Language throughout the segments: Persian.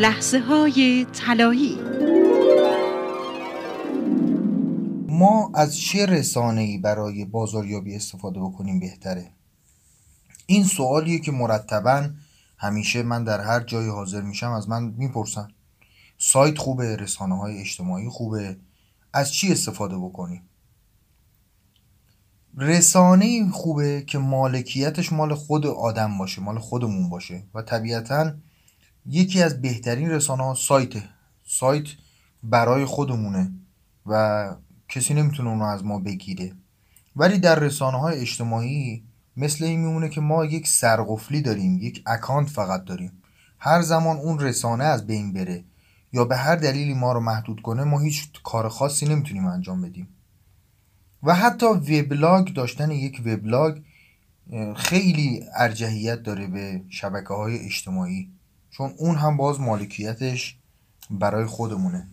لحظه های طلایی. ما از چه رسانه ای برای بازاریابی استفاده بکنیم بهتره؟ این سوالیه که مرتبا همیشه من در هر جایی حاضر میشم از من می‌پرسن. سایت خوبه؟ رسانه های اجتماعی خوبه؟ از چی استفاده بکنیم؟ رسانه خوبه که مالکیتش مال خود آدم باشه مال خودمون باشه و طبیعتا یکی از بهترین رسانه ها سایته سایت برای خودمونه و کسی نمی‌تونه اونو از ما بگیره. ولی در رسانه های اجتماعی مثل این میمونه که ما یک سرقفلی داریم یک اکانت فقط داریم. هر زمان اون رسانه از بین بره یا به هر دلیلی ما رو محدود کنه ما هیچ کار خاصی نمی‌تونیم انجام بدیم. و حتی وبلاگ داشتن یک وبلاگ خیلی ارجحیت داره به شبکه های اجتماعی. چون اون هم باز مالکیتش برای خودمونه.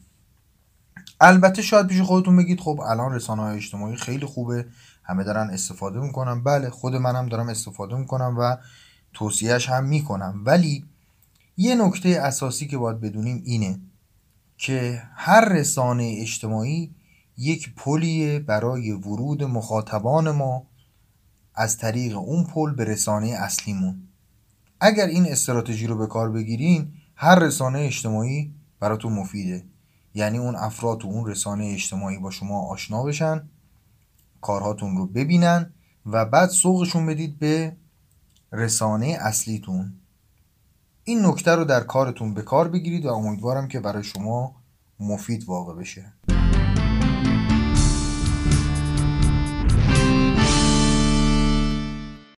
البته شاید پیش خودتون بگید خب الان رسانه های اجتماعی خیلی خوبه همه دارن استفاده می‌کنن. بله خود منم دارم استفاده می‌کنم و توصیهش هم می‌کنم. ولی یه نکته اساسی که باید بدونیم اینه که هر رسانه اجتماعی یک پلیه برای ورود مخاطبان ما از طریق اون پل به رسانه اصلیمون. اگر این استراتژی رو به کار بگیرین هر رسانه اجتماعی براتون مفیده. یعنی اون افراد تو اون رسانه اجتماعی با شما آشنا بشن کارهاتون رو ببینن و بعد سوقشون بدید به رسانه اصلیتون. این نکته رو در کارتون به کار بگیرید و امیدوارم که برای شما مفید واقع بشه.